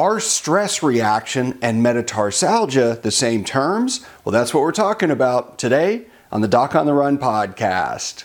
Are stress reaction and metatarsalgia the same terms? Well, that's what we're talking about today on the Doc on the Run podcast.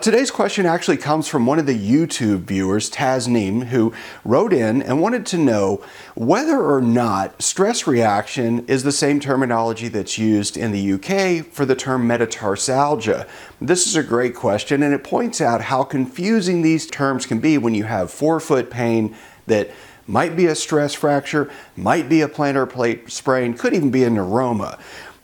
Today's question actually comes from one of the YouTube viewers, Tasnim, who wrote in and wanted to know whether or not stress reaction is the same terminology that's used in the UK for the term metatarsalgia. This is a great question and it points out how confusing these terms can be when you have forefoot pain that might be a stress fracture, might be a plantar plate sprain, could even be a neuroma.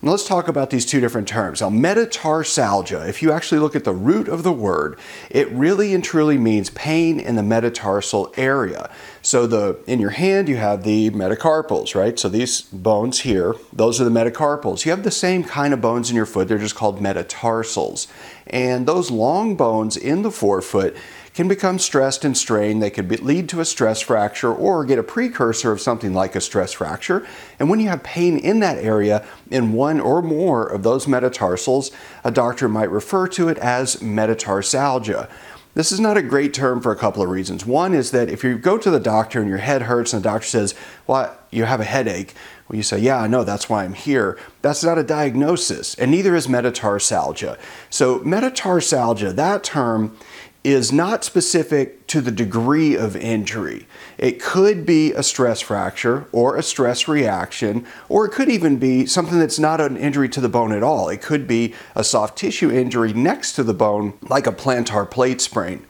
Now let's talk about these two different terms. Now, metatarsalgia, if you actually look at the root of the word, it really and truly means pain in the metatarsal area. So the in your hand you have the metacarpals, right? So these bones here, those are the metacarpals. You have the same kind of bones in your foot, they're just called metatarsals. And those long bones in the forefoot can become stressed and strained. They could be, lead to a stress fracture or get a precursor of something like a stress fracture. And when you have pain in that area, in one or more of those metatarsals, a doctor might refer to it as metatarsalgia. This is not a great term for a couple of reasons. One is that if you go to the doctor and your head hurts and the doctor says, Well, you have a headache, well, you say, Yeah, I know, that's why I'm here. That's not a diagnosis, and neither is metatarsalgia. So, metatarsalgia, that term is not specific to the degree of injury. It could be a stress fracture or a stress reaction, or it could even be something that's not an injury to the bone at all. It could be a soft tissue injury next to the bone, like a plantar plate sprain.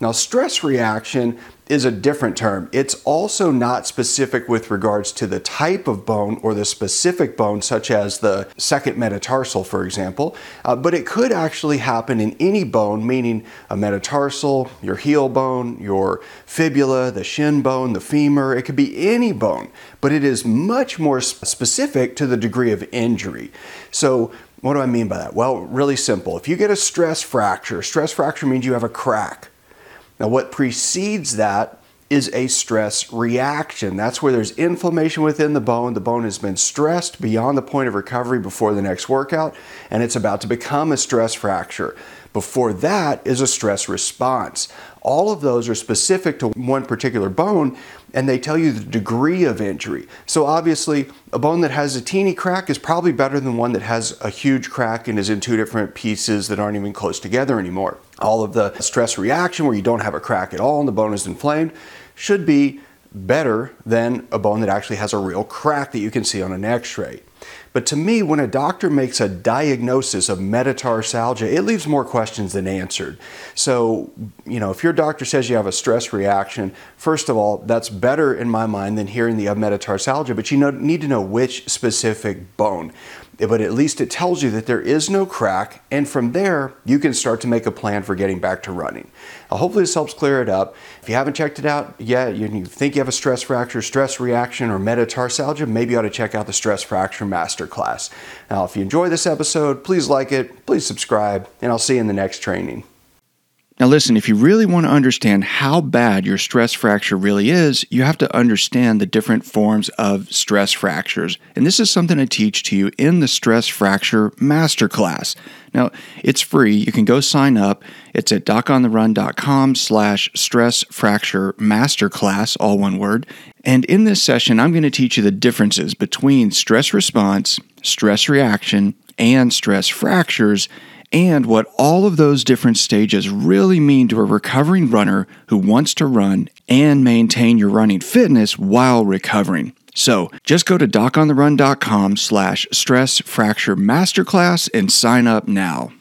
Now, stress reaction is a different term. It's also not specific with regards to the type of bone or the specific bone, such as the second metatarsal, for example, uh, but it could actually happen in any bone, meaning a metatarsal, your heel bone, your fibula, the shin bone, the femur. It could be any bone, but it is much more specific to the degree of injury. So, what do I mean by that? Well, really simple. If you get a stress fracture, stress fracture means you have a crack. Now, what precedes that is a stress reaction. That's where there's inflammation within the bone. The bone has been stressed beyond the point of recovery before the next workout, and it's about to become a stress fracture. Before that is a stress response. All of those are specific to one particular bone and they tell you the degree of injury. So obviously, a bone that has a teeny crack is probably better than one that has a huge crack and is in two different pieces that aren't even close together anymore. All of the stress reaction where you don't have a crack at all and the bone is inflamed should be better than a bone that actually has a real crack that you can see on an x-ray. But to me, when a doctor makes a diagnosis of metatarsalgia, it leaves more questions than answered. So, you know, if your doctor says you have a stress reaction, first of all, that's better in my mind than hearing the uh, of metatarsalgia, but you know, need to know which specific bone but at least it tells you that there is no crack, and from there, you can start to make a plan for getting back to running. Now, hopefully, this helps clear it up. If you haven't checked it out yet, you think you have a stress fracture, stress reaction, or metatarsalgia, maybe you ought to check out the Stress Fracture Masterclass. Now, if you enjoy this episode, please like it, please subscribe, and I'll see you in the next training. Now, listen, if you really want to understand how bad your stress fracture really is, you have to understand the different forms of stress fractures. And this is something I teach to you in the Stress Fracture Masterclass. Now, it's free. You can go sign up. It's at docontherun.com slash stress fracture masterclass, all one word. And in this session, I'm going to teach you the differences between stress response, stress reaction, and stress fractures and what all of those different stages really mean to a recovering runner who wants to run and maintain your running fitness while recovering. So just go to docontherun.com slash stress fracture masterclass and sign up now.